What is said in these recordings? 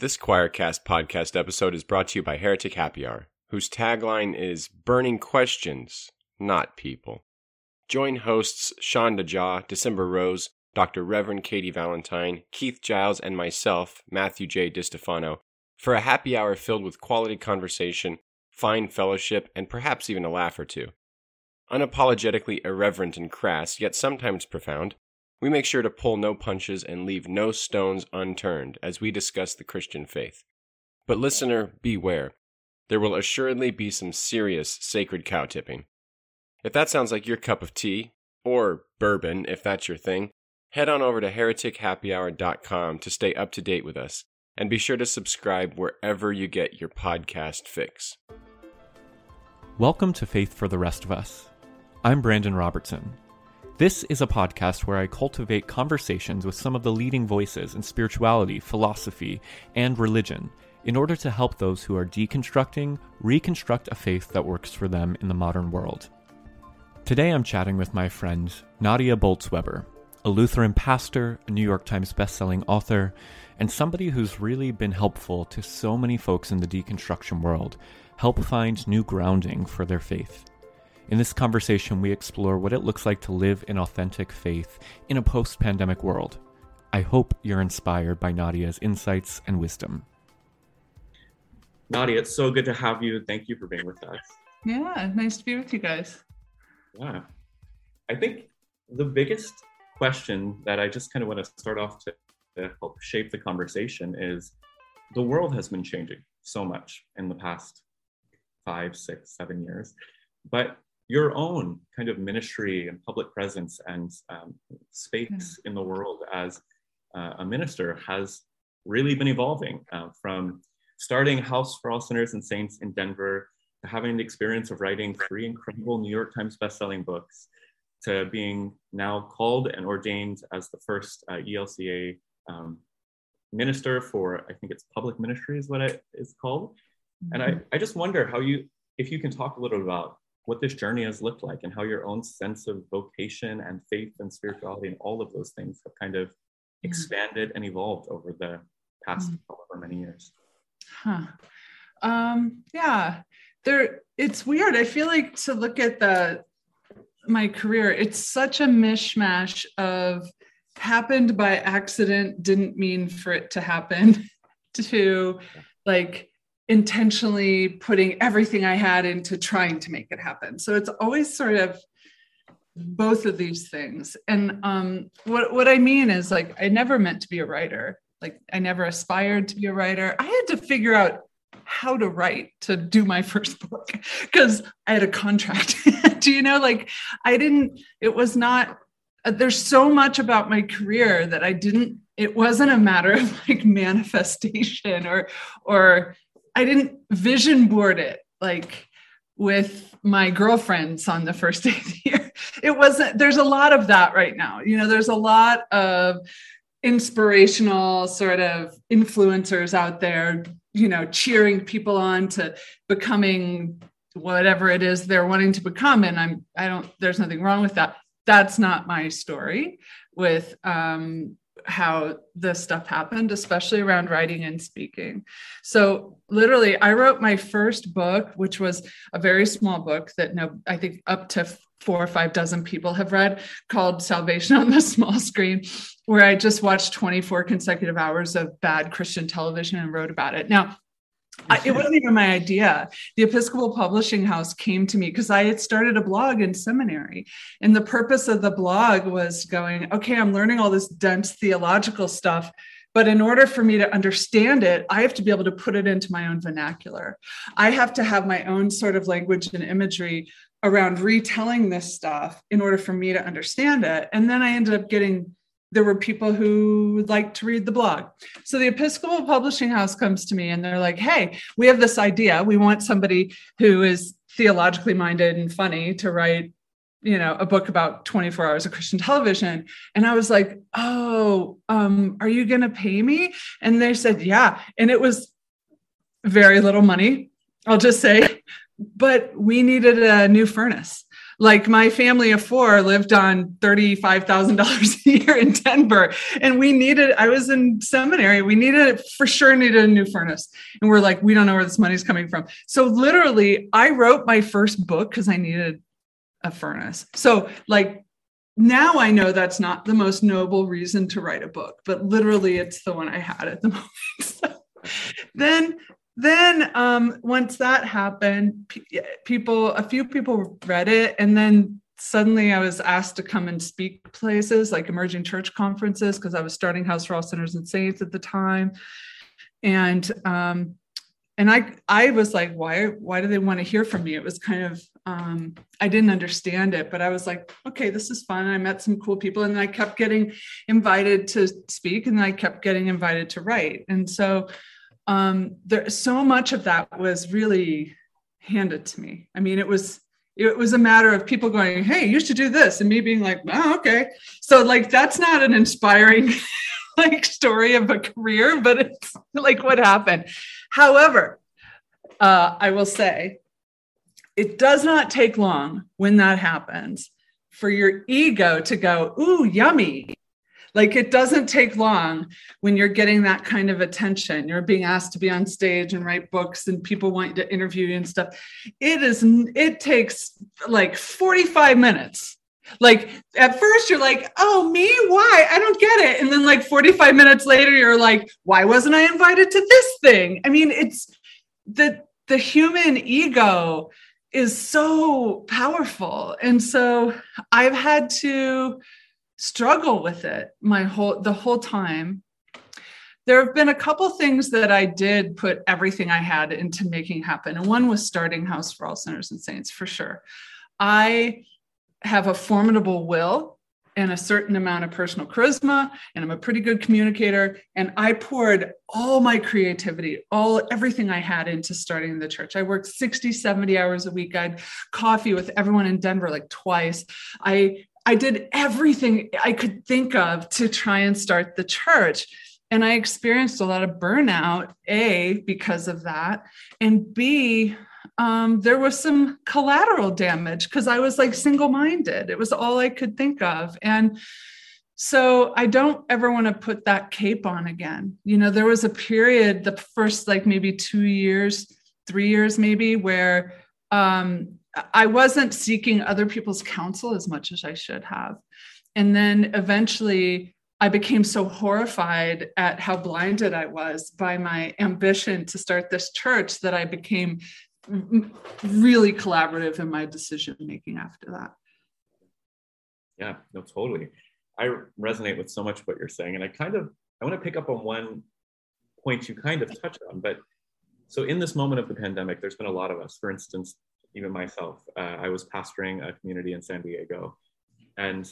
This Choircast podcast episode is brought to you by Heretic Happy Hour, whose tagline is Burning Questions, Not People. Join hosts Sean DeJaw, December Rose, Dr. Reverend Katie Valentine, Keith Giles, and myself, Matthew J. DiStefano, for a happy hour filled with quality conversation, fine fellowship, and perhaps even a laugh or two. Unapologetically irreverent and crass, yet sometimes profound, we make sure to pull no punches and leave no stones unturned as we discuss the Christian faith. But listener, beware. There will assuredly be some serious sacred cow tipping. If that sounds like your cup of tea, or bourbon if that's your thing, head on over to heretichappyhour.com to stay up to date with us, and be sure to subscribe wherever you get your podcast fix. Welcome to Faith for the Rest of Us. I'm Brandon Robertson. This is a podcast where I cultivate conversations with some of the leading voices in spirituality, philosophy, and religion in order to help those who are deconstructing reconstruct a faith that works for them in the modern world. Today I'm chatting with my friend Nadia Bolz-Weber, a Lutheran pastor, a New York Times bestselling author, and somebody who's really been helpful to so many folks in the deconstruction world help find new grounding for their faith. In this conversation, we explore what it looks like to live in authentic faith in a post pandemic world. I hope you're inspired by Nadia's insights and wisdom. Nadia, it's so good to have you. Thank you for being with us. Yeah, nice to be with you guys. Yeah. I think the biggest question that I just kind of want to start off to, to help shape the conversation is the world has been changing so much in the past five, six, seven years. But your own kind of ministry and public presence and um, space mm. in the world as uh, a minister has really been evolving uh, from starting House for All Sinners and Saints in Denver to having the experience of writing three incredible New York Times bestselling books to being now called and ordained as the first uh, ELCA um, minister for, I think it's public ministry is what it is called. Mm-hmm. And I, mm-hmm. I just wonder how you, if you can talk a little about what this journey has looked like and how your own sense of vocation and faith and spirituality and all of those things have kind of yeah. expanded and evolved over the past mm. however many years. Huh. Um, yeah, there. It's weird. I feel like to look at the my career, it's such a mishmash of happened by accident, didn't mean for it to happen, to like intentionally putting everything I had into trying to make it happen. So it's always sort of both of these things. And um, what what I mean is like I never meant to be a writer. Like I never aspired to be a writer. I had to figure out how to write to do my first book because I had a contract. do you know? Like I didn't. It was not. Uh, there's so much about my career that I didn't. It wasn't a matter of like manifestation or or I didn't vision board it like with my girlfriends on the first day of the year. It wasn't, there's a lot of that right now. You know, there's a lot of inspirational sort of influencers out there, you know, cheering people on to becoming whatever it is they're wanting to become. And I'm, I don't, there's nothing wrong with that. That's not my story with um, how this stuff happened, especially around writing and speaking. So, literally, I wrote my first book, which was a very small book that no, I think up to four or five dozen people have read, called Salvation on the Small Screen, where I just watched 24 consecutive hours of bad Christian television and wrote about it. Now, I, it wasn't even my idea. The Episcopal Publishing House came to me because I had started a blog in seminary. And the purpose of the blog was going, okay, I'm learning all this dense theological stuff. But in order for me to understand it, I have to be able to put it into my own vernacular. I have to have my own sort of language and imagery around retelling this stuff in order for me to understand it. And then I ended up getting there were people who like to read the blog. So the Episcopal Publishing House comes to me and they're like, hey, we have this idea. We want somebody who is theologically minded and funny to write you know a book about 24 hours of christian television. And i was like oh um, are you going to pay me? And they said yeah. And it was very little money i'll just say. But we needed a new furnace. Like my family of four lived on $35,000 a year in Denver. And we needed I was in seminary we needed for sure needed a new furnace. And we're like we don't know where this money's coming from. So literally I wrote my first book cuz I needed a furnace. So like now I know that's not the most noble reason to write a book but literally it's the one I had at the moment. So then then um, once that happened, people, a few people read it, and then suddenly I was asked to come and speak places like emerging church conferences because I was starting House for All Sinners and Saints at the time, and um, and I I was like, why why do they want to hear from me? It was kind of um, I didn't understand it, but I was like, okay, this is fun. I met some cool people, and I kept getting invited to speak, and I kept getting invited to write, and so um, there so much of that was really handed to me. I mean, it was it was a matter of people going, "Hey, you should do this," and me being like, "Oh, okay." So like that's not an inspiring like story of a career, but it's like what happened. However, uh, I will say, it does not take long when that happens for your ego to go, "Ooh, yummy." Like it doesn't take long when you're getting that kind of attention. You're being asked to be on stage and write books and people want to interview you and stuff. It is it takes like 45 minutes. Like at first you're like, "Oh, me? Why? I don't get it." And then like 45 minutes later you're like, "Why wasn't I invited to this thing?" I mean, it's the the human ego is so powerful. And so I've had to struggle with it my whole the whole time there have been a couple things that i did put everything i had into making happen and one was starting house for all sinners and saints for sure i have a formidable will and a certain amount of personal charisma and i'm a pretty good communicator and i poured all my creativity all everything i had into starting the church i worked 60 70 hours a week i'd coffee with everyone in denver like twice i I did everything I could think of to try and start the church. And I experienced a lot of burnout, A, because of that. And B, um, there was some collateral damage because I was like single minded. It was all I could think of. And so I don't ever want to put that cape on again. You know, there was a period, the first like maybe two years, three years maybe, where um, I wasn't seeking other people's counsel as much as I should have. And then eventually I became so horrified at how blinded I was by my ambition to start this church that I became really collaborative in my decision making after that. Yeah, no, totally. I resonate with so much what you're saying. And I kind of I want to pick up on one point you kind of touched on, but so in this moment of the pandemic, there's been a lot of us, for instance, even myself, uh, I was pastoring a community in San Diego. And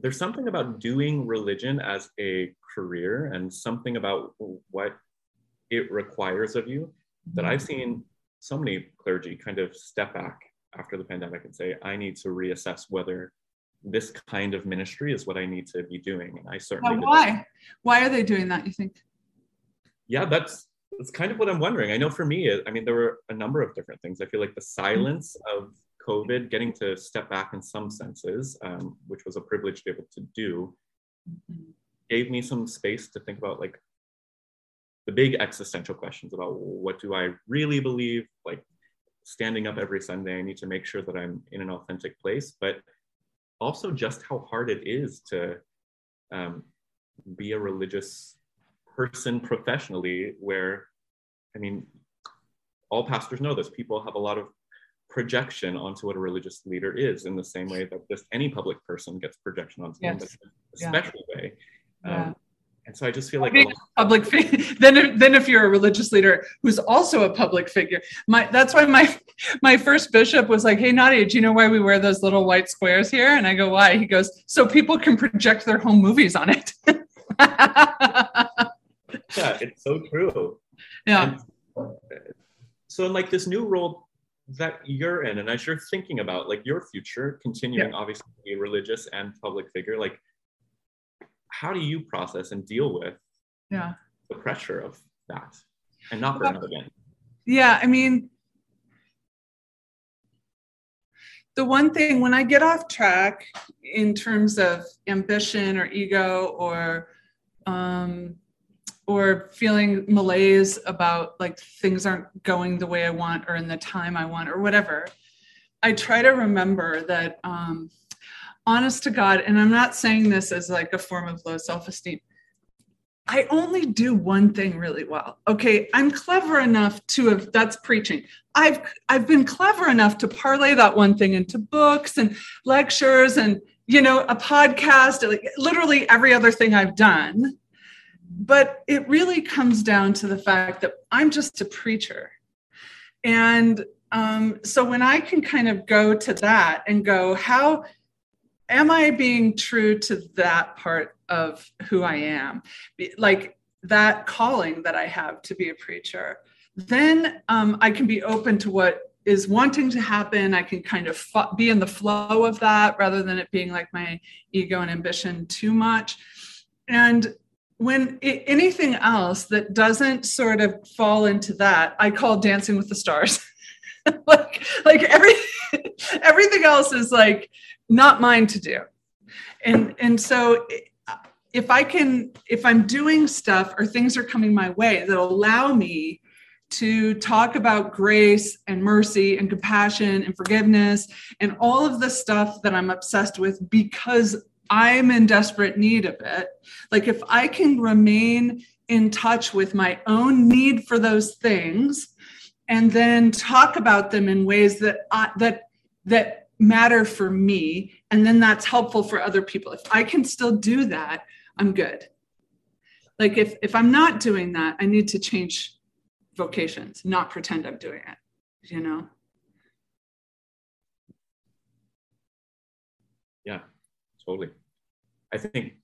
there's something about doing religion as a career and something about what it requires of you that I've seen so many clergy kind of step back after the pandemic and say, I need to reassess whether this kind of ministry is what I need to be doing. And I certainly why? Why are they doing that, you think? Yeah, that's that's kind of what I'm wondering. I know for me, I mean, there were a number of different things. I feel like the silence of COVID, getting to step back in some senses, um, which was a privilege to be able to do, gave me some space to think about like the big existential questions about what do I really believe? Like standing up every Sunday, I need to make sure that I'm in an authentic place, but also just how hard it is to um, be a religious person professionally where I mean, all pastors know this. People have a lot of projection onto what a religious leader is in the same way that just any public person gets projection onto yes. them, but a special yeah. way. Yeah. And so I just feel like a public then if, then if you're a religious leader who's also a public figure, my that's why my my first bishop was like, "Hey Nadia, do you know why we wear those little white squares here?" And I go, "Why?" He goes, "So people can project their home movies on it." yeah, it's so true yeah and uh, so in like this new role that you're in and as you're thinking about like your future continuing yeah. obviously to be a religious and public figure like how do you process and deal with yeah. the pressure of that? And not burn out again yeah i mean the one thing when I get off track in terms of ambition or ego or um, or feeling malaise about like things aren't going the way I want or in the time I want or whatever, I try to remember that um, honest to God, and I'm not saying this as like a form of low self esteem. I only do one thing really well. Okay, I'm clever enough to have that's preaching. I've I've been clever enough to parlay that one thing into books and lectures and you know a podcast, like literally every other thing I've done. But it really comes down to the fact that I'm just a preacher. And um, so when I can kind of go to that and go, how am I being true to that part of who I am? Like that calling that I have to be a preacher. Then um, I can be open to what is wanting to happen. I can kind of be in the flow of that rather than it being like my ego and ambition too much. And when it, anything else that doesn't sort of fall into that, I call dancing with the stars. like like every everything else is like not mine to do. And and so if i can if i'm doing stuff or things are coming my way that allow me to talk about grace and mercy and compassion and forgiveness and all of the stuff that i'm obsessed with because i'm in desperate need of it like if i can remain in touch with my own need for those things and then talk about them in ways that I, that that matter for me and then that's helpful for other people. If i can still do that i'm good. Like if if i'm not doing that i need to change vocations not pretend i'm doing it you know? Yeah totally. I think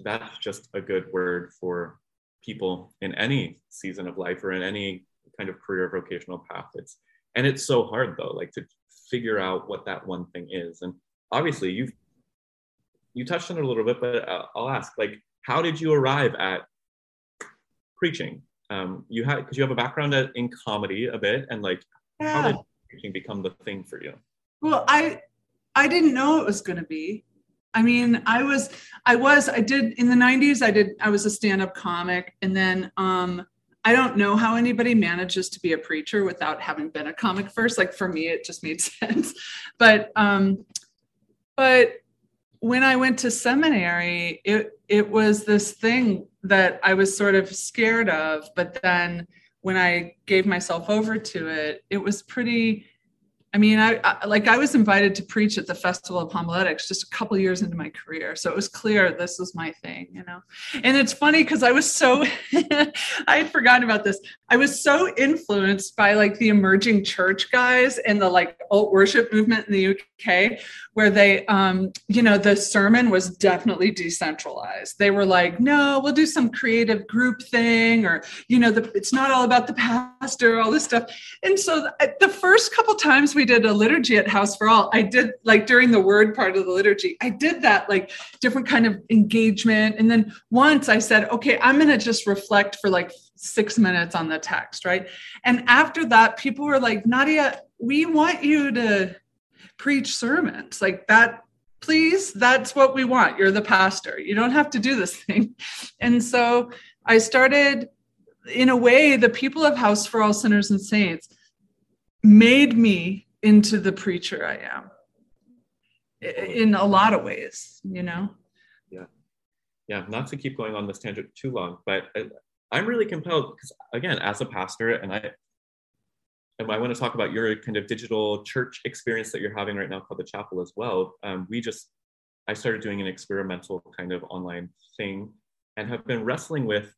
that's just a good word for people in any season of life or in any kind of career vocational path. It's and it's so hard though like to figure out what that one thing is. And obviously, you've you touched on it a little bit, but uh, I'll ask like, how did you arrive at preaching? Um, you had because you have a background at, in comedy a bit, and like, yeah. how did preaching become the thing for you? Well, I I didn't know it was going to be. I mean, I was I was I did in the 90s I did I was a stand-up comic and then um I don't know how anybody manages to be a preacher without having been a comic first. Like for me, it just made sense. But um, but when I went to seminary, it it was this thing that I was sort of scared of. But then when I gave myself over to it, it was pretty I mean, I, I, like I was invited to preach at the Festival of Homiletics just a couple years into my career, so it was clear this was my thing, you know. And it's funny because I was so I had forgotten about this. I was so influenced by like the emerging church guys and the like alt worship movement in the UK, where they, um, you know, the sermon was definitely decentralized. They were like, no, we'll do some creative group thing, or you know, the, it's not all about the pastor, all this stuff. And so the first couple times we did a liturgy at House for All, I did like during the word part of the liturgy, I did that like different kind of engagement. And then once I said, okay, I'm going to just reflect for like six minutes on the text, right? And after that, people were like, Nadia, we want you to preach sermons like that. Please, that's what we want. You're the pastor. You don't have to do this thing. And so I started, in a way, the people of House for All Sinners and Saints made me into the preacher I am in a lot of ways, you know? Yeah. Yeah. Not to keep going on this tangent too long, but I'm really compelled because, again, as a pastor, and I, and I want to talk about your kind of digital church experience that you're having right now called the chapel as well. Um, we just, I started doing an experimental kind of online thing and have been wrestling with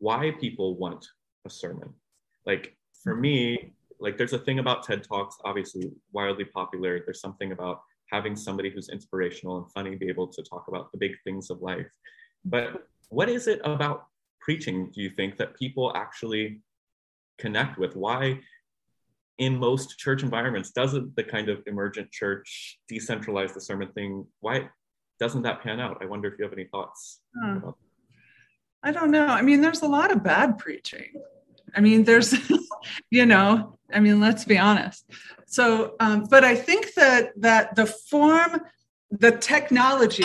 why people want a sermon. Like for me, like there's a thing about TED Talks, obviously wildly popular. There's something about having somebody who's inspirational and funny be able to talk about the big things of life. But what is it about preaching, do you think, that people actually connect with? Why, in most church environments, doesn't the kind of emergent church decentralize the sermon thing? Why doesn't that pan out? I wonder if you have any thoughts. Hmm. I don't know. I mean, there's a lot of bad preaching. I mean, there's, you know, I mean, let's be honest. So, um, but I think that that the form, the technology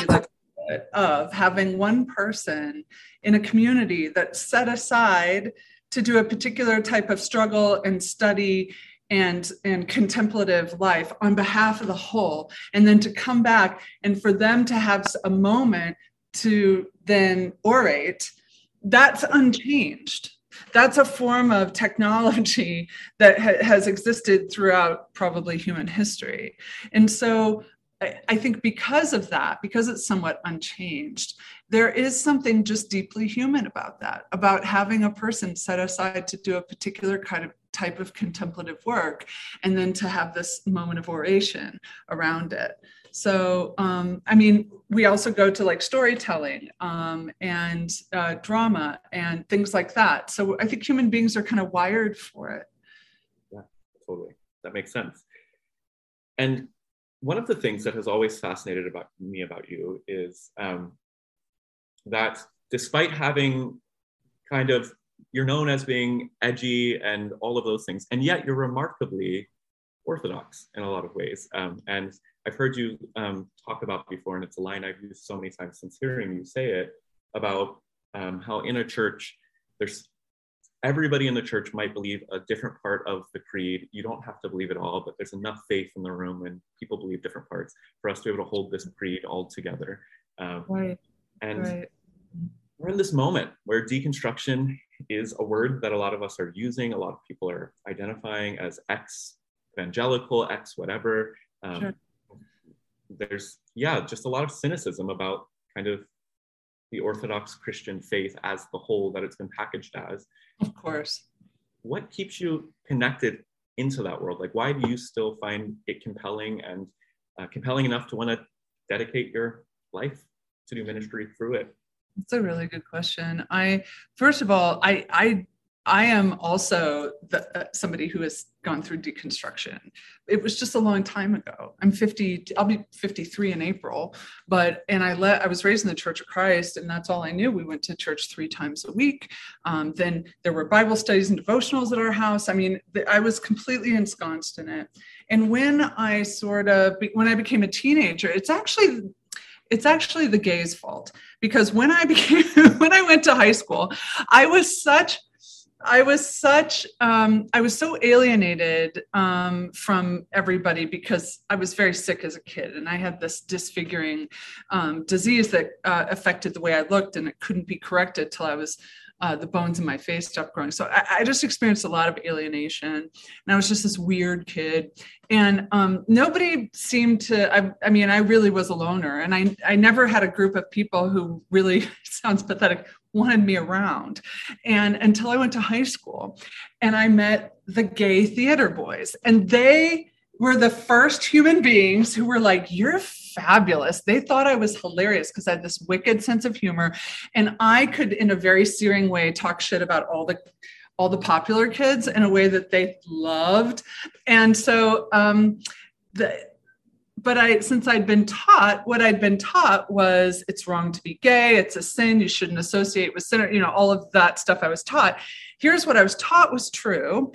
of having one person in a community that's set aside to do a particular type of struggle and study and and contemplative life on behalf of the whole and then to come back and for them to have a moment to then orate that's unchanged that's a form of technology that ha- has existed throughout probably human history. And so I, I think because of that because it's somewhat unchanged there is something just deeply human about that about having a person set aside to do a particular kind of type of contemplative work and then to have this moment of oration around it so um, i mean we also go to like storytelling um, and uh, drama and things like that. So i think human beings are kind of wired for it. Yeah totally. That makes sense. And one of the things that has always fascinated about me about you is um, that despite having kind of you're known as being edgy and all of those things, and yet you're remarkably orthodox in a lot of ways. Um, and I've heard you um, talk about before, and it's a line I've used so many times since hearing you say it about um, how in a church there's everybody in the church might believe a different part of the creed. You don't have to believe it all, but there's enough faith in the room and people believe different parts for us to be able to hold this creed all together. Um, right. And right. we're in this moment where deconstruction is a word that a lot of us are using. A lot of people are identifying as ex evangelical, ex whatever. Um, sure. There's, yeah, just a lot of cynicism about kind of the Orthodox Christian faith as the whole that it's been packaged as. Of course. What keeps you connected into that world? Like, why do you still find it compelling and uh, compelling enough to want to dedicate your life to do ministry through it? That's a really good question. I first of all, I I I am also the, uh, somebody who has gone through deconstruction. It was just a long time ago. I'm 50. I'll be 53 in April. But and I let I was raised in the Church of Christ, and that's all I knew. We went to church three times a week. Um, then there were Bible studies and devotionals at our house. I mean, I was completely ensconced in it. And when I sort of when I became a teenager, it's actually it's actually the gay's fault because when I became when I went to high school, I was such I was such um, I was so alienated um, from everybody because I was very sick as a kid and I had this disfiguring um, disease that uh, affected the way I looked and it couldn't be corrected till I was uh, the bones in my face stopped growing. So I, I, just experienced a lot of alienation, and I was just this weird kid. And um, nobody seemed to. I, I, mean, I really was a loner, and I I never had a group of people who really sounds pathetic wanted me around. And until I went to high school, and I met the gay theater boys, and they were the first human beings who were like, "You're fabulous. They thought I was hilarious because I had this wicked sense of humor. And I could, in a very searing way, talk shit about all the all the popular kids in a way that they loved. And so um the but I, since I'd been taught, what I'd been taught was it's wrong to be gay, it's a sin, you shouldn't associate with sinner, you know, all of that stuff I was taught. Here's what I was taught was true.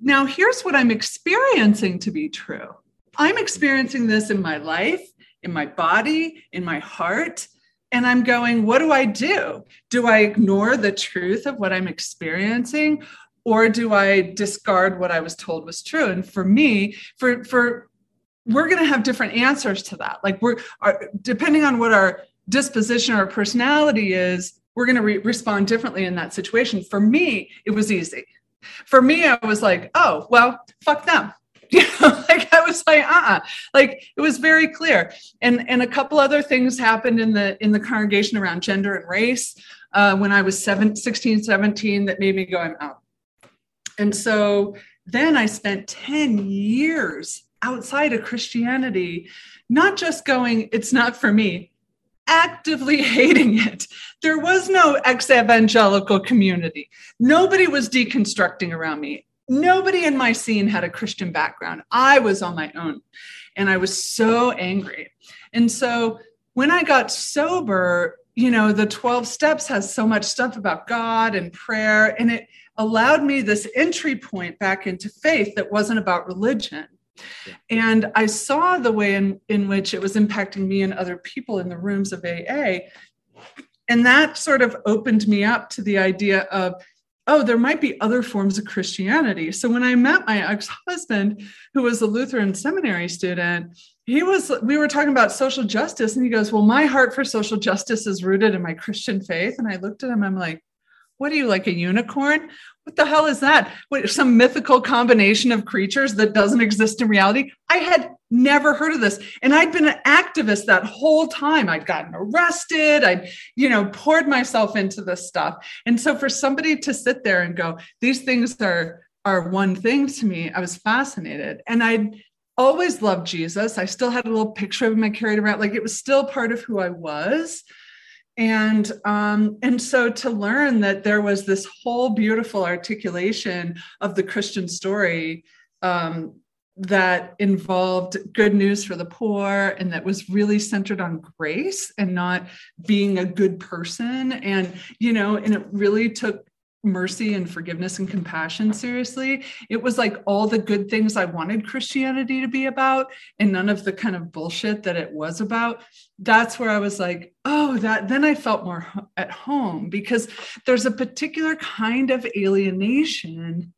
Now, here's what I'm experiencing to be true. I'm experiencing this in my life in my body, in my heart. And I'm going, what do I do? Do I ignore the truth of what I'm experiencing? Or do I discard what I was told was true? And for me, for, for, we're going to have different answers to that. Like we're, our, depending on what our disposition or personality is, we're going to re- respond differently in that situation. For me, it was easy. For me, I was like, oh, well, fuck them. you know, like I was like, uh-uh. Like it was very clear. And and a couple other things happened in the in the congregation around gender and race uh, when I was seven, 16, 17 that made me go, I'm out. And so then I spent 10 years outside of Christianity, not just going, it's not for me, actively hating it. There was no ex evangelical community. Nobody was deconstructing around me nobody in my scene had a Christian background. I was on my own and I was so angry. And so when I got sober, you know, the 12 steps has so much stuff about God and prayer, and it allowed me this entry point back into faith that wasn't about religion. And I saw the way in, in which it was impacting me and other people in the rooms of AA. And that sort of opened me up to the idea of, oh, there might be other forms of Christianity. So when I met my ex husband, who was a Lutheran seminary student, he was, we were talking about social justice. And he goes, well, my heart for social justice is rooted in my Christian faith. And I looked at him, I'm like, what are you like a unicorn? What the hell is that? What, some mythical combination of creatures that doesn't exist in reality? I had never heard of this. And I'd been an activist that whole time. I'd gotten arrested. I'd, you know, poured myself into this stuff. And so for somebody to sit there and go, these things are are one thing to me, I was fascinated. And I'd always loved Jesus. I still had a little picture of him I carried around. Like it was still part of who I was and um, and so to learn that there was this whole beautiful articulation of the christian story um, that involved good news for the poor and that was really centered on grace and not being a good person. And you know and it really took mercy and forgiveness and compassion seriously. It was like all the good things I wanted Christianity to be about and none of the kind of bullshit that it was about. That's where I was like, oh, that then I felt more at home because there's a particular kind of alienation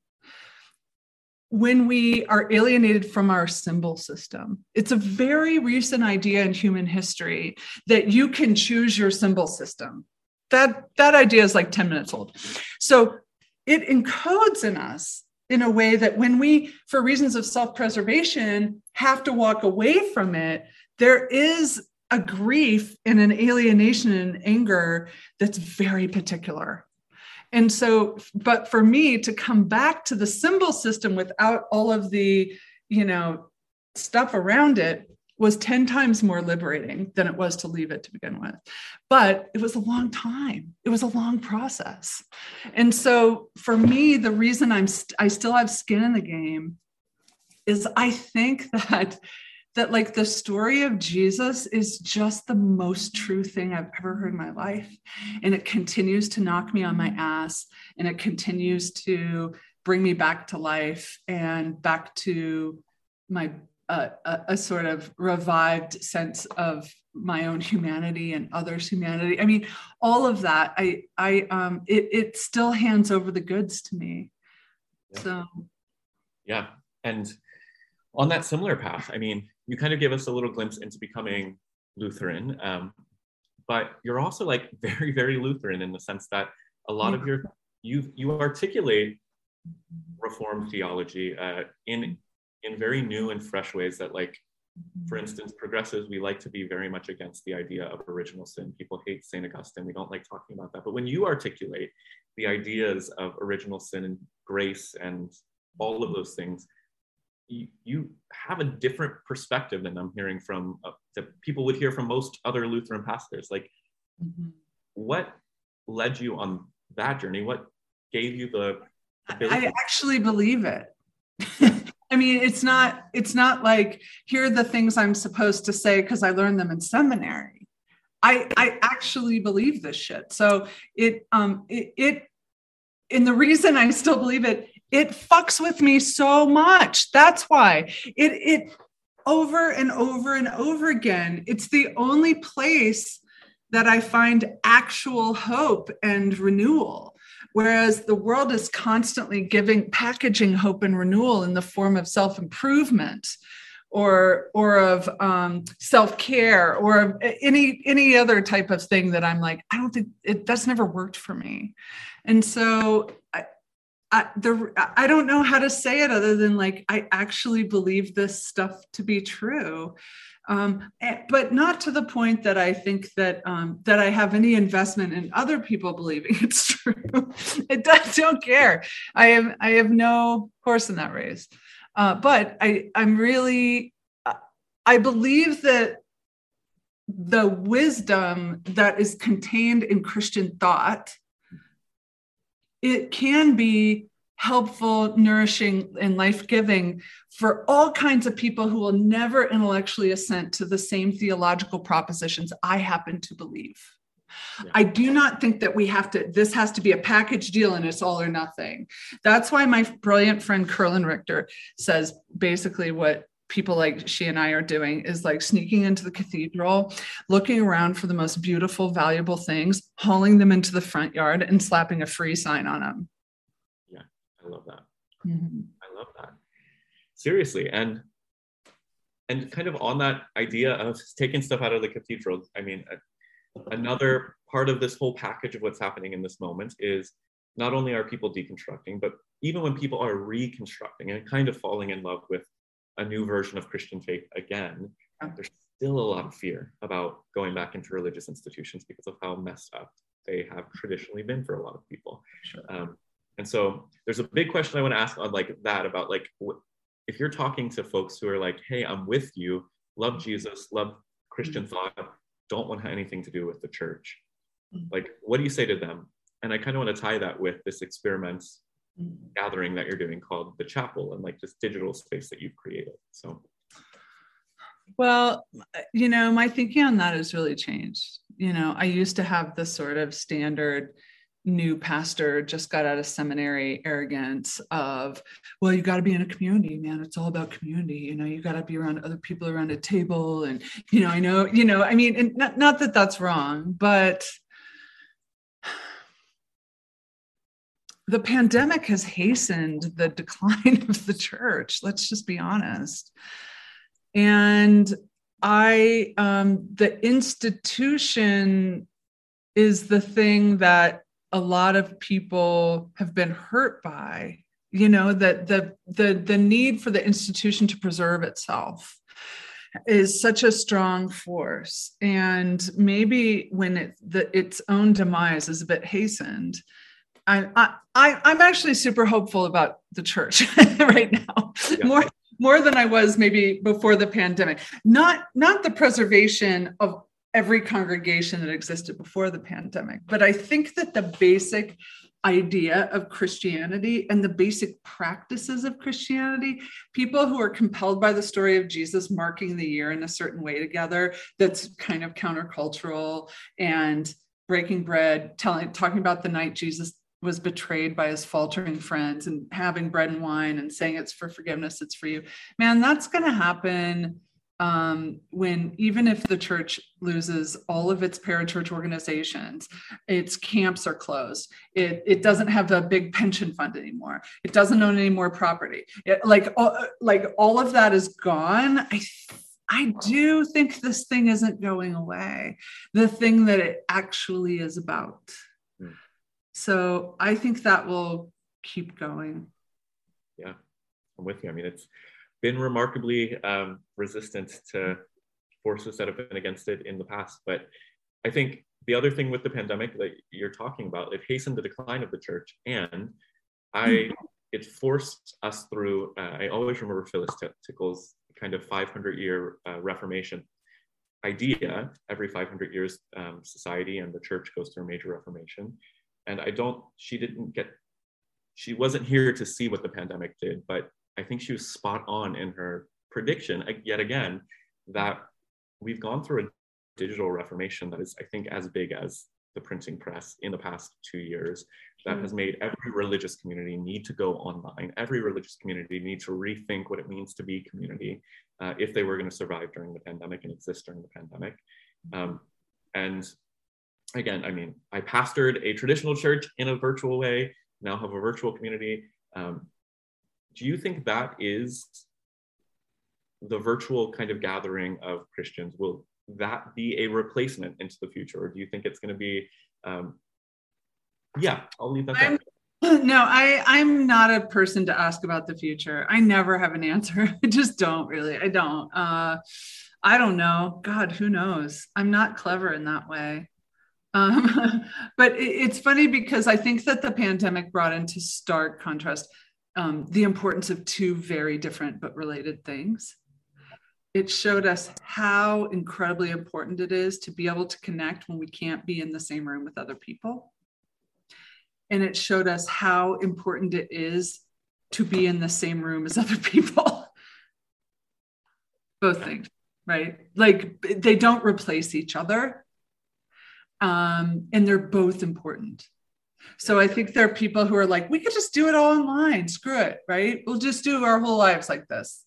when we are alienated from our symbol system. It's a very recent idea in human history that you can choose your symbol system that that idea is like 10 minutes old. So it encodes in us in a way that when we for reasons of self-preservation have to walk away from it there is a grief and an alienation and anger that's very particular. And so but for me to come back to the symbol system without all of the you know stuff around it was 10 times more liberating than it was to leave it to begin with. But it was a long time. It was a long process. And so for me, the reason I'm st- I still have skin in the game is I think that that like the story of Jesus is just the most true thing I've ever heard in my life. And it continues to knock me on my ass and it continues to bring me back to life and back to my a, a, a, sort of revived sense of my own humanity and others' humanity. I mean, all of that. I, I, um, it, it still hands over the goods to me. Yeah. So, yeah, and on that similar path, I mean, you kind of give us a little glimpse into becoming Lutheran, um, but you're also like very, very Lutheran in the sense that a lot yeah. of your you you articulate Reformed theology uh, in in very new and fresh ways that like for instance progressives we like to be very much against the idea of original sin. People hate st augustine. We don't like talking about that. But when you articulate the ideas of original sin and grace and all of those things you, you have a different perspective than i'm hearing from uh, that people would hear from most other lutheran pastors. Like mm-hmm. what led you on that journey? What gave you the ability? i actually believe it I mean, it's not it's not like here are the things I'm supposed to say because I learned them in seminary. I I actually believe this shit. So it um it, it and the reason I still believe it, it fucks with me so much. That's why it it over and over and over again. It's the only place that I find actual hope and renewal. Whereas the world is constantly giving, packaging hope and renewal in the form of self improvement or or of um, self-care or of any any other type of thing that i'm like i don't think it that's never worked for me. And so I, the, I don't know how to say it other than like i actually believe this stuff to be true um, eh, but not to the point that I think that um, that I have any investment in other people believing it's true. it does, don't care. I have I have no horse in that race. Uh, but I I'm really I believe that the wisdom that is contained in Christian thought it can be helpful, nourishing, and life giving for all kinds of people who will never intellectually assent to the same theological propositions I happen to believe. Yeah. I do not think that we have to, this has to be a package deal and it's all or nothing. That's why my brilliant friend Kerlin Richter says basically what people like she and I are doing is like sneaking into the cathedral, looking around for the most beautiful, valuable things, hauling them into the front yard and slapping a free sign on them. Yeah, I love that. Mm-hmm. I love that. Seriously. And and kind of on that idea of taking stuff out of the cathedral, I mean, another part of this whole package of what's happening in this moment is not only are people deconstructing, but even when people are reconstructing and kind of falling in love with a new version of Christian faith again, there's still a lot of fear about going back into religious institutions because of how messed up they have traditionally been for a lot of people. Sure. Um, and so there's a big question I want to ask on like that about like if you're talking to folks who are like, hey, I'm with you, love Jesus, love Christian mm-hmm. thought, don't want anything to do with the church. Mm-hmm. Like, what do you say to them? And I kind of want to tie that with this experiment mm-hmm. Mm. gathering that you're doing called the chapel and like this digital space that you've created. So, well, you know, my thinking on that has really changed. You know, I used to have the sort of standard new pastor just got out of seminary arrogance of well you got to be in a community man it's all about community you know you got to be around other people around a table and you know i know you know i mean and not, not that that's wrong but the pandemic has hastened the decline of the church let's just be honest. And i um the institution is the thing that a lot of people have been hurt by you know that the the the need for the institution to preserve itself is such a strong force. And maybe when it the its own demise is a bit hastened I, I i'm actually super hopeful about the church right now yeah. more more than i was maybe before the pandemic not not the preservation of every congregation that existed before the pandemic. But I think that the basic idea of Christianity and the basic practices of Christianity, people who are compelled by the story of Jesus marking the year in a certain way together, that's kind of countercultural and breaking bread, telling talking about the night Jesus was betrayed by his faltering friends and having bread and wine and saying it's for forgiveness, it's for you. Man, that's going to happen um, when even if the church loses all of its parachurch organizations, its camps are closed. It, it doesn't have a big pension fund anymore. It doesn't own any more property. It, like all, like all of that is gone. I I do think this thing isn't going away. The thing that it actually is about. So I think that will keep going. Yeah, I'm with you. I mean, it's been remarkably um, resistant to forces that have been against it in the past. But I think the other thing with the pandemic that you're talking about, it hastened the decline of the church, and I hmm. it forced us through. Uh, I always remember Phyllis Tickle's kind of 500 year uh, Reformation idea. Every 500 years, um, society and the church goes through a major Reformation, and I don't. She didn't get. She wasn't here to see what the pandemic did, but I think she was spot on in her prediction yet again that we've gone through a digital reformation that is, I think, as big as the printing press in the past two years that has made every religious community need to go online. Every religious community need to rethink what it means to be community uh, if they were going to survive during the pandemic and exist during the pandemic. Um, and again, I mean, I pastored a traditional church in a virtual way, now have a virtual community. Um, do you think that is the virtual kind of gathering of Christians? Will that be a replacement into the future, or do you think it's going to be? Um, yeah, I'll leave that. I'm, no, I I'm not a person to ask about the future. I never have an answer. I just don't really. I don't. Uh, I don't know. God, who knows? I'm not clever in that way. Um, but it, it's funny because I think that the pandemic brought into stark contrast um, the importance of two very different but related things. It showed us how incredibly important it is to be able to connect when we can't be in the same room with other people. And it showed us how important it is to be in the same room as other people. Both things, right? Like they don't replace each other. Um, and they're both important. So I think there are people who are like, we could just do it all online. Screw it, right? We'll just do our whole lives like this.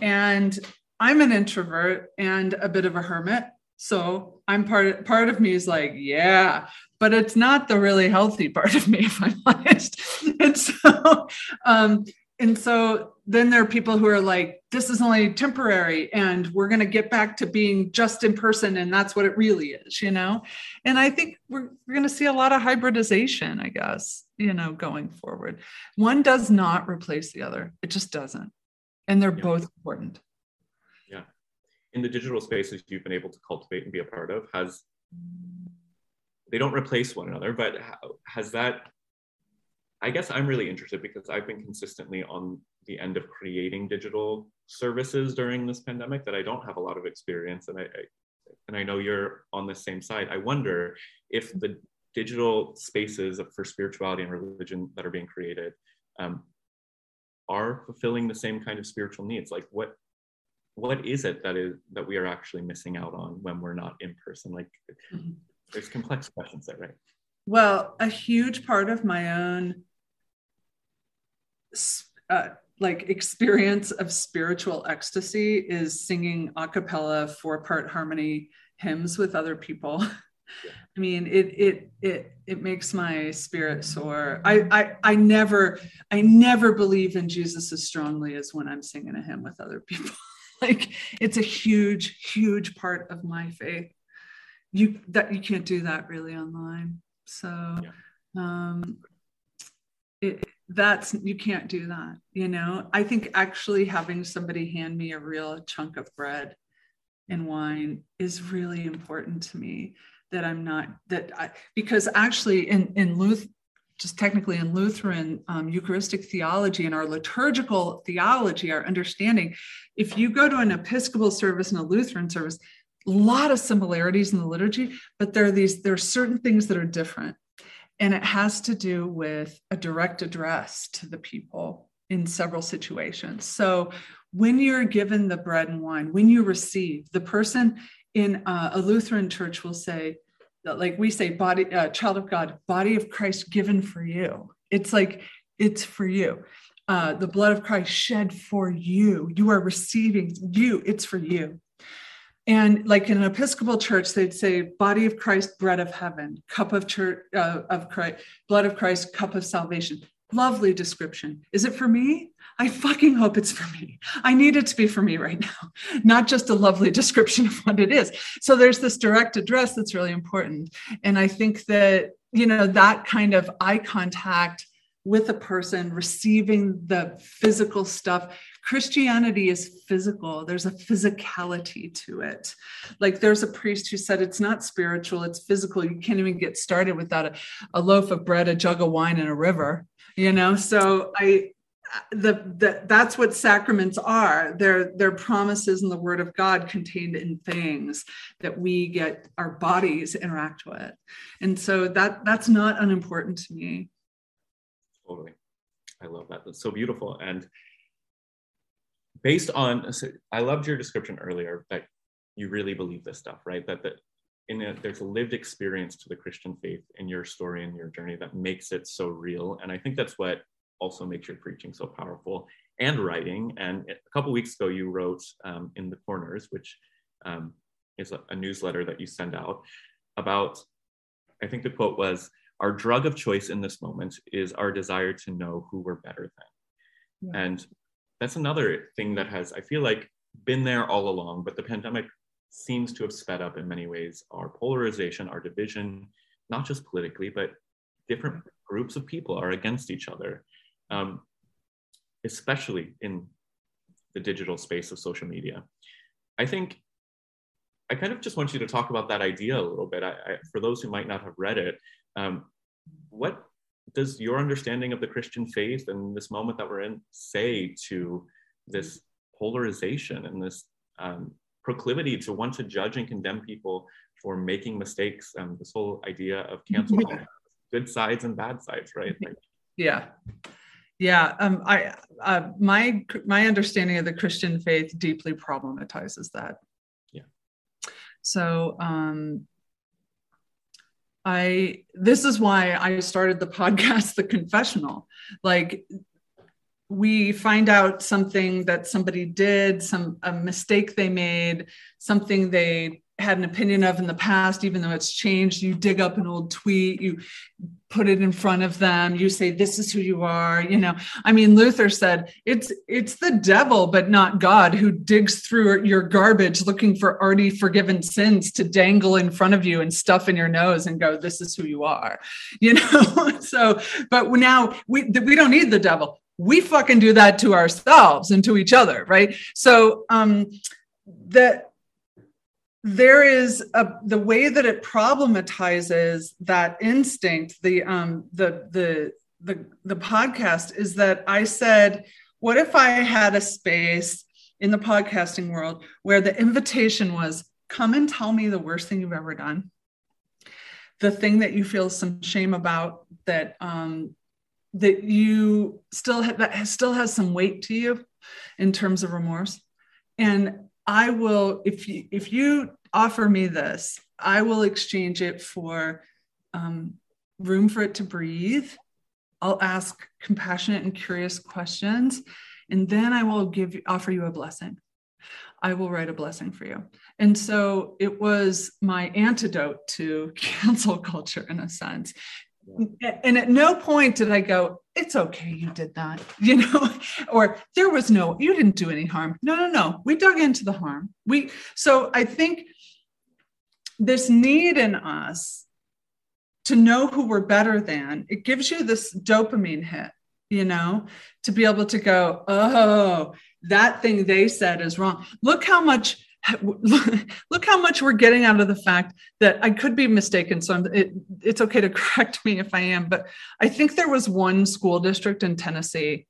And I'm an introvert and a bit of a hermit. So I'm part part of me is like, yeah, but it's not the really healthy part of me, if I'm honest. And so, um, and so then there are people who are like, this is only temporary, and we're going to get back to being just in person, and that's what it really is, you know. And I think we're we're going to see a lot of hybridization, I guess, you know, going forward. One does not replace the other; it just doesn't, and they're yeah. both important Yeah. in the digital spaces you've been able to cultivate and be a part of has they don't replace one another but has that i guess i'm really interested because i've been consistently on the end of creating digital services during this pandemic that i don't have a lot of experience and i, I and i know you're on the same side. I wonder if the digital spaces for spirituality and religion that are being created um, are fulfilling the same kind of spiritual needs. Like what what is it that is that we are actually missing out on when we're not in person? Like mm-hmm. there's complex questions there right? Well a huge part of my own uh, like experience of spiritual ecstasy is singing a cappella four part harmony hymns with other people I mean, it it it it makes my spirit soar. I I I never I never believe in Jesus as strongly as when I'm singing a hymn with other people. like it's a huge huge part of my faith you that you can't do that really online so yeah. um that's you can't do that you know? I think actually having somebody hand me a real chunk of bread and wine is really important to me that i'm not that i because actually in in luth just technically in Lutheran um, Eucharistic theology and our liturgical theology, our understanding, if you go to an Episcopal service and a Lutheran service, a lot of similarities in the liturgy, but there are these there are certain things that are different, and it has to do with a direct address to the people in several situations. So when you're given the bread and wine, when you receive, the person in uh, a Lutheran church will say, like we say body uh, child of god body of christ given for you. It's like it's for you. Uh, the blood of christ shed for you. You are receiving you. It's for you and like in an episcopal church they'd say body of christ bread of heaven cup of church uh, of christ blood of christ cup of salvation lovely description is it for me I fucking hope it's for me. I need it to be for me right now, not just a lovely description of what it is. So there's this direct address that's really important. And I think that, you know, that kind of eye contact with a person receiving the physical stuff. Christianity is physical. There's a physicality to it. Like there's a priest who said it's not spiritual, it's physical. You can't even get started without a, a loaf of bread, a jug of wine, and a river. You know, so I the, the that's what sacraments are they're they're promises in the word of god contained in things that we get our bodies interact with and so that that's not unimportant to me totally i love that that's so beautiful and based on so i loved your description earlier that you really believe this stuff right that that in a, there's a lived experience to the christian faith in your story and your journey that makes it so real and i think that's what also makes your preaching so powerful and writing. And a couple weeks ago, you wrote um, in the corners, which um, is a, a, newsletter that you send out about, I think the quote was, our drug of choice in this moment is our desire to know who we're better than. Yeah. And that's another thing that has, I feel like, been there all along, but the pandemic seems to have sped up in many ways our polarization, our division, not just politically, but different groups of people are against each other um, especially in the digital space of social media. I think I kind of just want you to talk about that idea a little bit. I, I, for those who might not have read it, um, what does your understanding of the Christian faith and this moment that we're in say to this polarization and this um, proclivity to want to judge and condemn people for making mistakes? Um, this whole idea of cancel yeah. good sides and bad sides, right? Like, yeah. Yeah, um, I uh, my my understanding of the Christian faith deeply problematizes that. Yeah. So um, I this is why I started the podcast, The Confessional. Like we find out something that somebody did, some a mistake they made, something they had an opinion of in the past, even though it's changed. You dig up an old tweet, you put it in front of them, you say, This is who you are. You know, I mean, Luther said it's it's the devil, but not God, who digs through your garbage looking for already forgiven sins to dangle in front of you and stuff in your nose and go, This is who you are. You know, so but now we we don't need the devil. We fucking do that to ourselves and to each other, right? So um that there is a the way that it problematizes that instinct the um the the the the podcast is that i said what if i had a space in the podcasting world where the invitation was come and tell me the worst thing you've ever done. The thing that you feel some shame about that um that you still have that still has some weight to you in terms of remorse. And I will, if you if you offer me this, I will exchange it for um, room for it to breathe. I'll ask compassionate and curious questions, and then I will give offer you a blessing. I will write a blessing for you. And so it was my antidote to cancel culture in a sense. And at no point did I go, it's okay, you did that, you know, or there was no, you didn't do any harm. No, no, no. We dug into the harm. We, so I think this need in us to know who we're better than, it gives you this dopamine hit, you know, to be able to go, oh, that thing they said is wrong. Look how much look how much we're getting out of the fact that I could be mistaken. So it, it's okay to correct me if I am, but I think there was one school district in Tennessee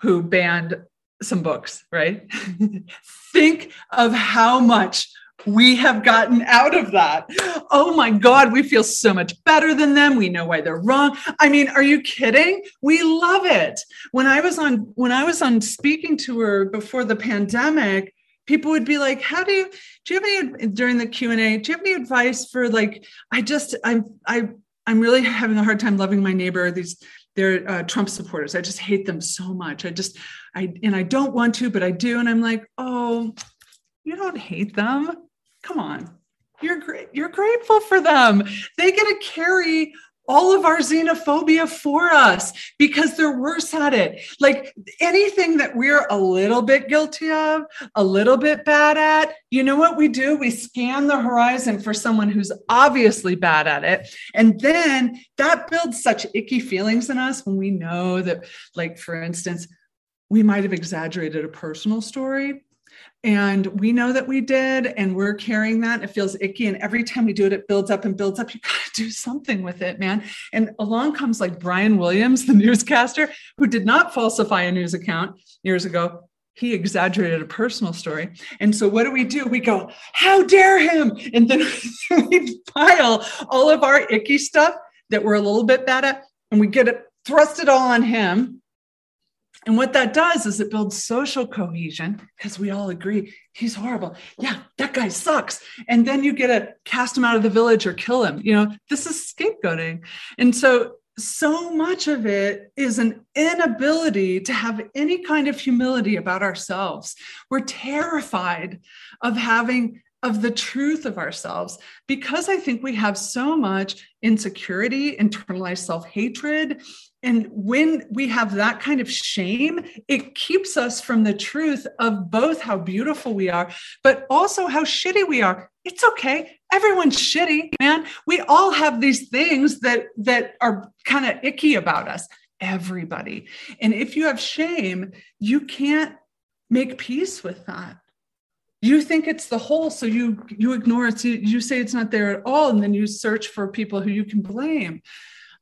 who banned some books, right? think of how much we have gotten out of that. Oh my God, we feel so much better than them. We know why they're wrong. I mean, are you kidding? We love it. When I was on when I was on speaking tour before the pandemic, people would be like how do you do you have any during the q&a do you have any advice for like i just i'm i i'm really having a hard time loving my neighbor these they're uh, trump supporters i just hate them so much i just i and i don't want to but i do and i'm like oh you don't hate them come on you're you're grateful for them they get to carry all of our xenophobia for us because they're worse at it. Like anything that we're a little bit guilty of, a little bit bad at, you know what we do? We scan the horizon for someone who's obviously bad at it. And then that builds such icky feelings in us when we know that, like, for instance, we might have exaggerated a personal story and we know that we did and we're carrying that. It feels icky and every time we do it it builds up and builds up. You got to do something with it man. And along comes like brian williams the newscaster who did not falsify a news account years ago. He exaggerated a personal story. And so what do we do? We go how dare him? And then we pile all of our icky stuff that we're a little bit bad at and we get it thrust it all on him and what that does is it builds social cohesion because we all agree he's horrible. Yeah, that guy sucks. And then you get to cast him out of the village or kill him. You know, this is scapegoating. And so, so much of it is an inability to have any kind of humility about ourselves. We're terrified of having of the truth of ourselves because I think we have so much insecurity, internalized self hatred, and when we have that kind of shame, it keeps us from the truth of both how beautiful we are, but also how shitty we are. It's okay. Everyone's shitty, man. We all have these things that that are kind of icky about us. Everybody. And if you have shame, you can't make peace with that. You think it's the whole, so you you ignore it. So you say it's not there at all, and then you search for people who you can blame.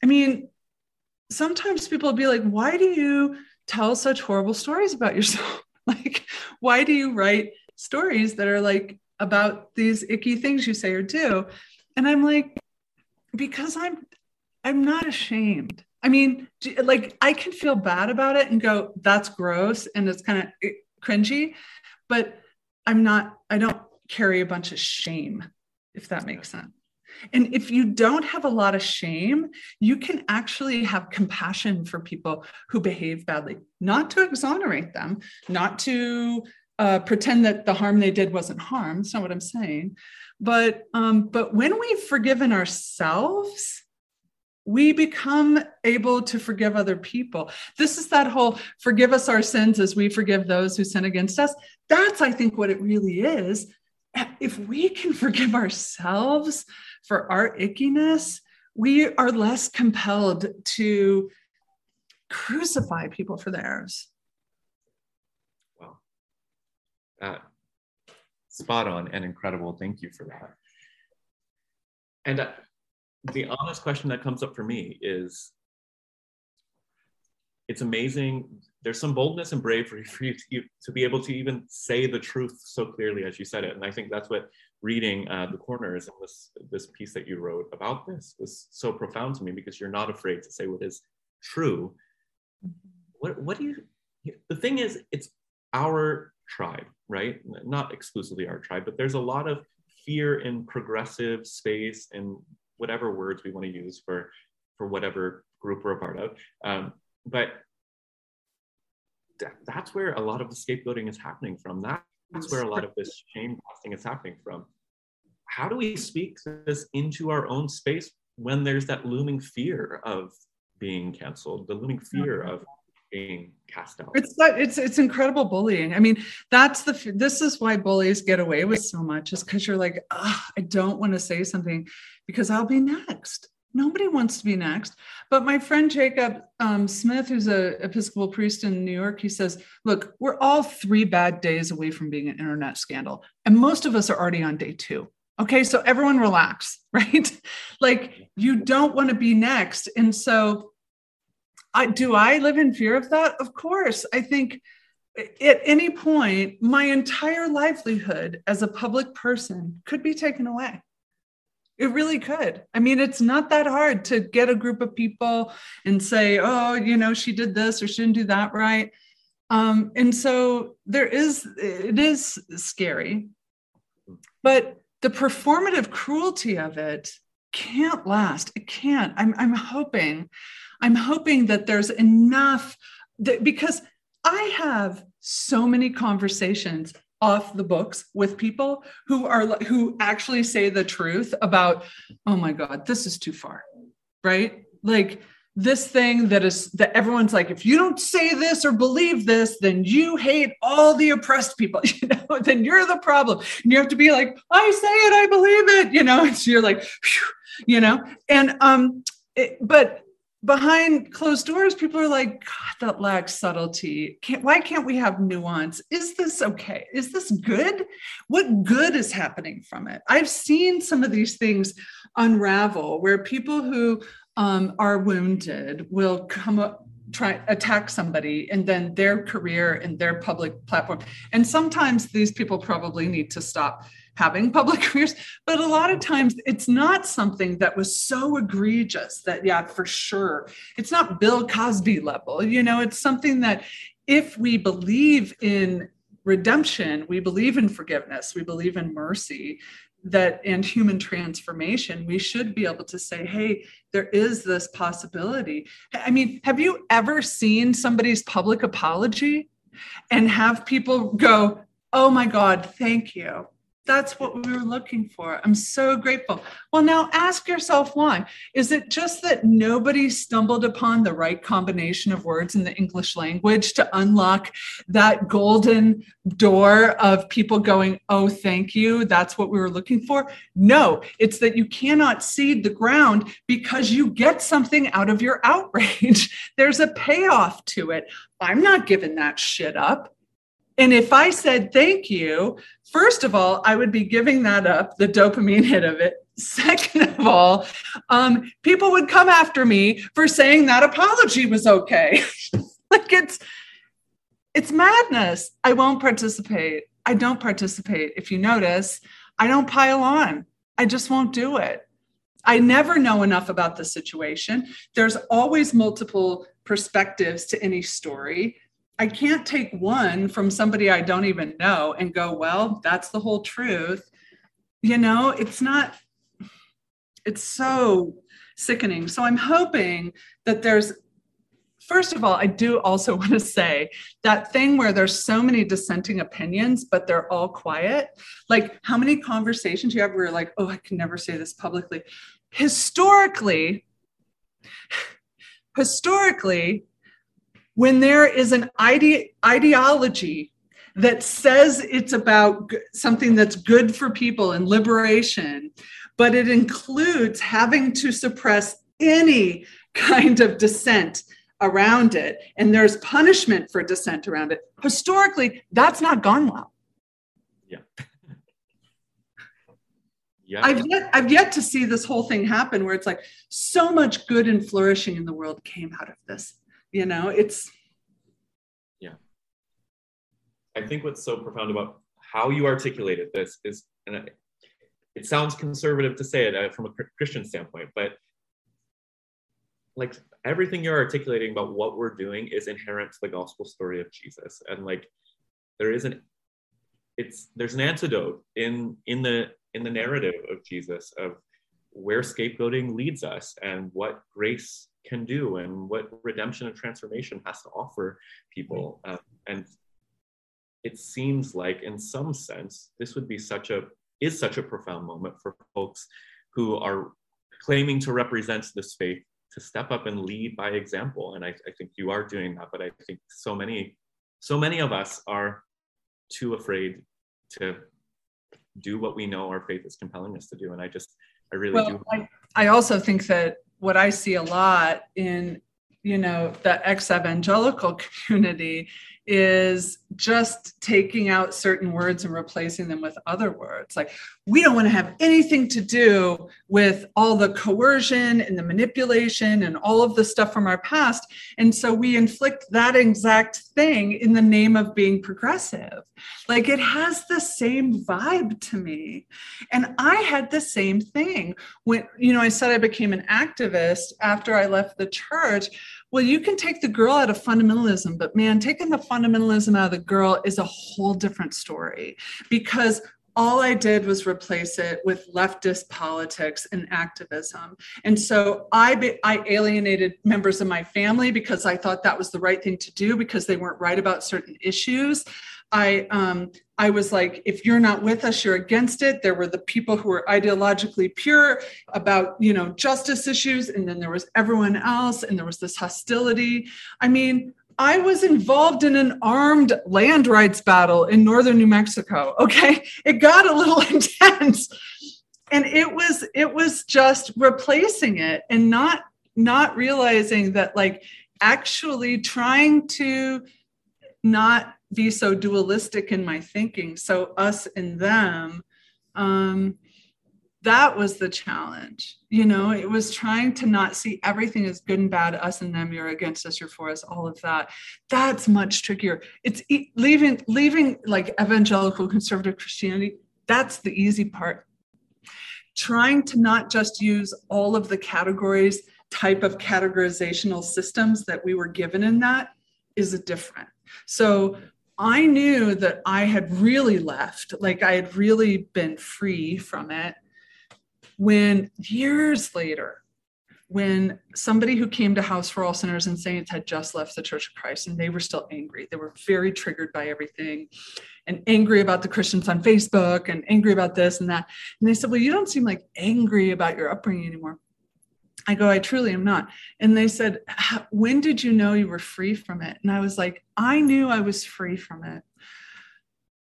I mean, sometimes people be like, why do you tell such horrible stories about yourself? like, why do you write stories that are like about these icky things you say or do? And I'm like, because I'm I'm not ashamed. I mean, like I can feel bad about it and go, that's gross and it's kind of cringy, but I'm not, I don't carry a bunch of shame, if that makes sense. And if you don't have a lot of shame, you can actually have compassion for people who behave badly, not to exonerate them, not to uh, pretend that the harm they did wasn't harm. That's not what I'm saying. But um, but when we've forgiven ourselves, we become able to forgive other people. This is that whole forgive us our sins as we forgive those who sin against us. That's, I think, what it really is. If we can forgive ourselves, for our ickiness, we are less compelled to crucify people for theirs. Wow. Spot on and incredible. Thank you for that. And uh, the honest question that comes up for me is it's amazing. There's some boldness and bravery for you to, to be able to even say the truth so clearly as you said it. And I think that's what reading uh, the corners and this this piece that you wrote about this was so profound to me because you're not afraid to say what is true. What what do you? The thing is, it's our tribe, right? Not exclusively our tribe, but there's a lot of fear in progressive space and whatever words we want to use for for whatever group we're a part of. Um, but that's where a lot of the scapegoating is happening from. That's where a lot of this shame casting is happening from. How do we speak this into our own space when there's that looming fear of being canceled, the looming fear mm-hmm. of being cast out? It's it's it's incredible bullying. I mean, that's the this is why bullies get away with so much is because you're like, I don't want to say something because I'll be next. Nobody wants to be next. But my friend Jacob um, Smith, who's a Episcopal priest in New York, he says, "Look, we're all three bad days away from being an internet scandal, and most of us are already on day two. Okay, so everyone relax, right? like you don't want to be next, and so I do. I live in fear of that. Of course, I think." At any point, my entire livelihood as a public person could be taken away it really could. I mean, it's not that hard to get a group of people and say, oh, you know, she did this or she didn't do that right. Um, and so there is, it is scary, but the performative cruelty of it can't last. It can't. I'm, I'm hoping, I'm hoping that there's enough that because I have so many conversations off the books with people who are who actually say the truth about oh my god this is too far right? Like this thing that is that everyone's like if you don't say this or believe this then you hate all the oppressed people you know then you're the problem. And you have to be like i say it i believe it you know? And so you're like you know? And um it, but behind closed doors, people are like, God, that lacks subtlety. Can't, why can't we have nuance? Is this okay? Is this good? What good is happening from it? I've seen some of these things unravel where people who um, are wounded will come up try attack somebody and then their career and their public platform and sometimes these people probably need to stop having public careers but a lot of times it's not something that was so egregious that yeah for sure. It's not bill cosby level you know it's something that if we believe in redemption we believe in forgiveness we believe in mercy that and human transformation we should be able to say hey there is this possibility. I mean have you ever seen somebody's public apology and have people go oh my god thank you that's what we were looking for. I'm so grateful. Well, now ask yourself why. Is it just that nobody stumbled upon the right combination of words in the English language to unlock that golden door of people going, oh, thank you? That's what we were looking for? No, it's that you cannot seed the ground because you get something out of your outrage. There's a payoff to it. I'm not giving that shit up. And if I said thank you, first of all, I would be giving that up, the dopamine hit of it. Second of all, um, people would come after me for saying that apology was okay. like it's it's madness. I won't participate. I don't participate. If you notice, I don't pile on. I just won't do it. I never know enough about the situation. There's always multiple perspectives to any story. I can't take one from somebody I don't even know and go, well, that's the whole truth. You know, it's not it's so sickening. So I'm hoping that there's first of all, I do also want to say that thing where there's so many dissenting opinions, but they're all quiet. Like, how many conversations you have where you're like, oh, I can never say this publicly. Historically, historically, when there is an ide- ideology that says it's about something that's good for people and liberation, but it includes having to suppress any kind of dissent around it, and there's punishment for dissent around it. Historically, that's not gone well. Yeah. yeah. I've yet I've yet to see this whole thing happen where it's like so much good and flourishing in the world came out of this. You know, it's yeah. I think what's so profound about how you articulated this is, and it sounds conservative to say it uh, from a Christian standpoint, but like everything you're articulating about what we're doing is inherent to the gospel story of Jesus. And like there is an it's there's an antidote in in the in the narrative of Jesus of where scapegoating leads us and what grace can do and what redemption and transformation has to offer people. Um, and it seems like in some sense this would be such a is such a profound moment for folks who are claiming to represent this faith to step up and lead by example. And I, I think you are doing that, but I think so many, so many of us are too afraid to do what we know our faith is compelling us to do. And I just, I really well, do. I, I also think that what I see a lot in, you know, the ex-evangelical community is just taking out certain words and replacing them with other words. Like, we don't want to have anything to do with all the coercion and the manipulation and all of the stuff from our past. And so we inflict that exact thing in the name of being progressive. Like, it has the same vibe to me. And I had the same thing when, you know, I said I became an activist after I left the church well, you can take the girl out of fundamentalism, but man, taking the fundamentalism out of the girl is a whole different story because all I did was replace it with leftist politics and activism. And so I, I alienated members of my family because I thought that was the right thing to do because they weren't right about certain issues. I um, I was like, if you're not with us, you're against it. There were the people who were ideologically pure about you know justice issues, and then there was everyone else, and there was this hostility. I mean, I was involved in an armed land rights battle in northern New Mexico. Okay, it got a little intense, and it was it was just replacing it and not not realizing that like actually trying to not be so dualistic in my thinking so us and them um, that was the challenge you know? It was trying to not see everything as good and bad us and them you're against us you're for us all of that. That's much trickier. It's leaving leaving like evangelical conservative christianity that's the easy part. Trying to not just use all of the categories type of categorizational systems that we were given in that is a different. So I knew that I had really left, like I had really been free from it. When years later, when somebody who came to House for All Sinners and Saints had just left the Church of Christ and they were still angry, they were very triggered by everything and angry about the Christians on Facebook and angry about this and that. And they said, Well, you don't seem like angry about your upbringing anymore. I go, I truly am not. And they said, When did you know you were free from it? And I was like, I knew I was free from it.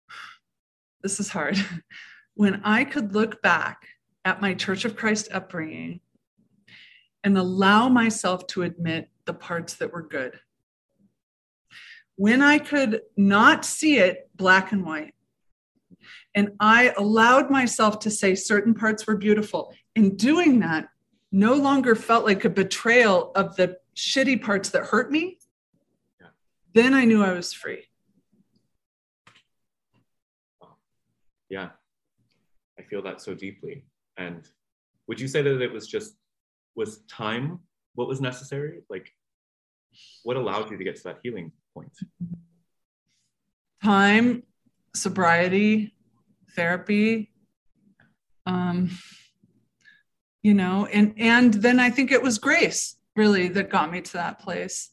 This is hard. When I could look back at my Church of Christ upbringing and allow myself to admit the parts that were good. When I could not see it black and white. And I allowed myself to say certain parts were beautiful. In doing that, no longer felt like a betrayal of the shitty parts that hurt me, yeah. then I knew I was free. Yeah, I feel that so deeply. And would you say that it was just was time what was necessary? Like, what allowed you to get to that healing point? Time, sobriety, therapy. Um, you know? And and then i think it was grace really that got me to that place.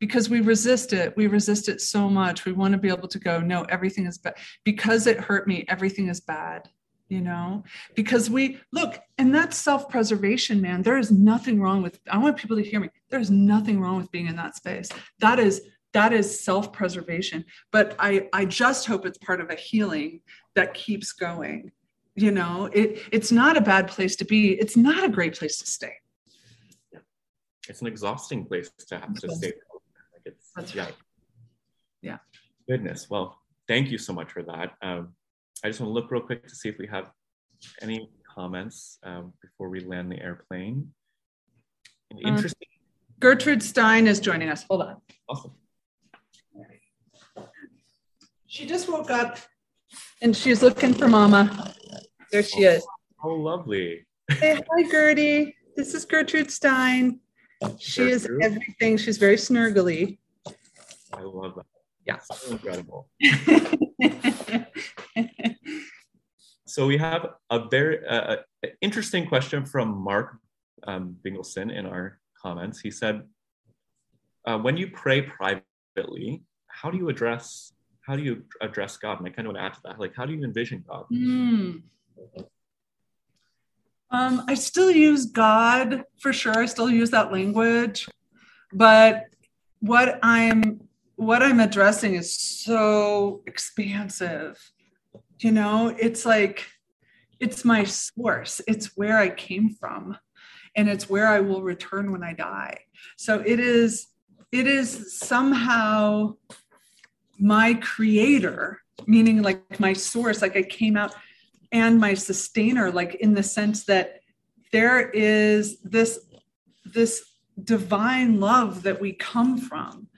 Because we resist it. We resist it so much. We want to be able to go no everything is bad because it hurt me everything is bad you know? Because we look and that's self-preservation man. There is nothing wrong with i want people to hear me. There's nothing wrong with being in that space. That is that is self-preservation. But i i just hope it's part of a healing that keeps going you know it it's not a bad place to be. It's not a great place to stay. It's an exhausting place to have to stay. Like it's That's yeah. right. Yeah. goodness. Well thank you so much for that. Um, i just want to look real quick to see if we have any comments um, before we land the airplane. Um, interesting. Gertrude stein is joining us. Hold on. Awesome. She just woke up and she's looking for mama there she is oh lovely Hey, hi, Gertie. This is Gertrude Stein. She is everything. She's very snurgly. i love that Yeah. so incredible So we have a very uh, uh, interesting question from Mark um, Bingleson in our comments. He said, uh, "When you pray privately, how do you address how do you address God?" And I kind of want to add to that, like, how do you envision God? Hmm. Um, I still use God for sure. I still use that language, but what I'm what I'm addressing is so expansive. You know, it's like it's my source. It's where I came from, and it's where I will return when I die. So it is it is somehow my creator, meaning like my source, like I came out and my sustainer like in the sense that there is this this divine love that we come from.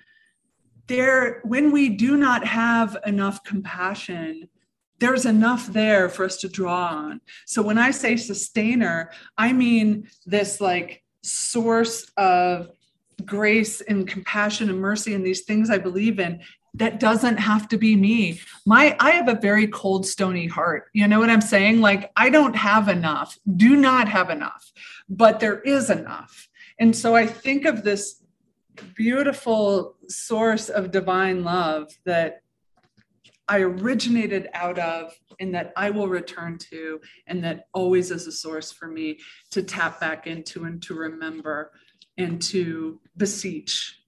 There when we do not have enough compassion there's enough there for us to draw on. So when i say sustainer i mean this like source of grace and compassion and mercy and these things i believe in that doesn't have to be me. My i have a very cold stony heart. You know what i'm saying? Like i don't have enough do not have enough but there is enough. And so i think of this beautiful source of divine love that i originated out of and that i will return to and that always is a source for me to tap back into and to remember and to beseech.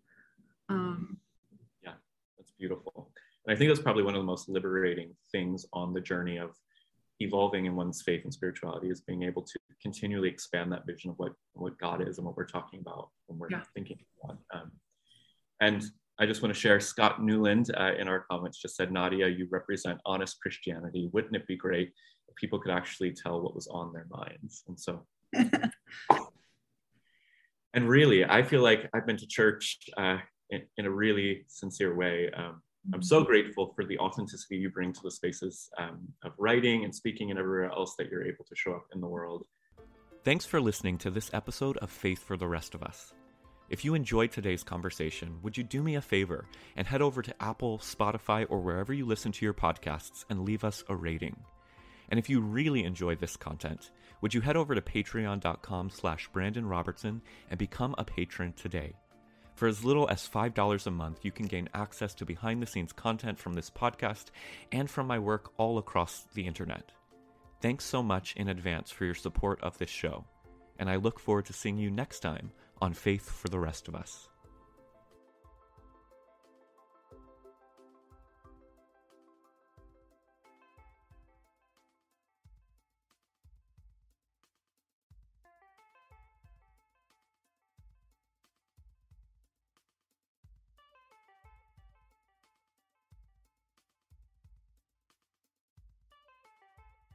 Um, beautiful, and I think that's probably one of the most liberating things on the journey of evolving in one's faith and spirituality is being able to continually expand that vision of what what God is and what we're talking about when we're Yeah. thinking about. Um, and I just want to share Scott Newland uh, in our comments just said, Nadia, you represent honest Christianity. Wouldn't it be great if people could actually tell what was on their minds? And so, and really, I feel like I've been to church uh, in, in a really sincere way. Um, I'm so grateful for the authenticity you bring to the spaces um, of writing and speaking and everywhere else that you're able to show up in the world. Thanks for listening to this episode of Faith for the Rest of Us. If you enjoyed today's conversation, would you do me a favor and head over to Apple, Spotify, or wherever you listen to your podcasts and leave us a rating? And if you really enjoy this content, would you head over to patreon.com slash Brandon Robertson and become a patron today? For as little as $5 a month, you can gain access to behind the scenes content from this podcast and from my work all across the internet. Thanks so much in advance for your support of this show, and I look forward to seeing you next time on Faith for the Rest of Us.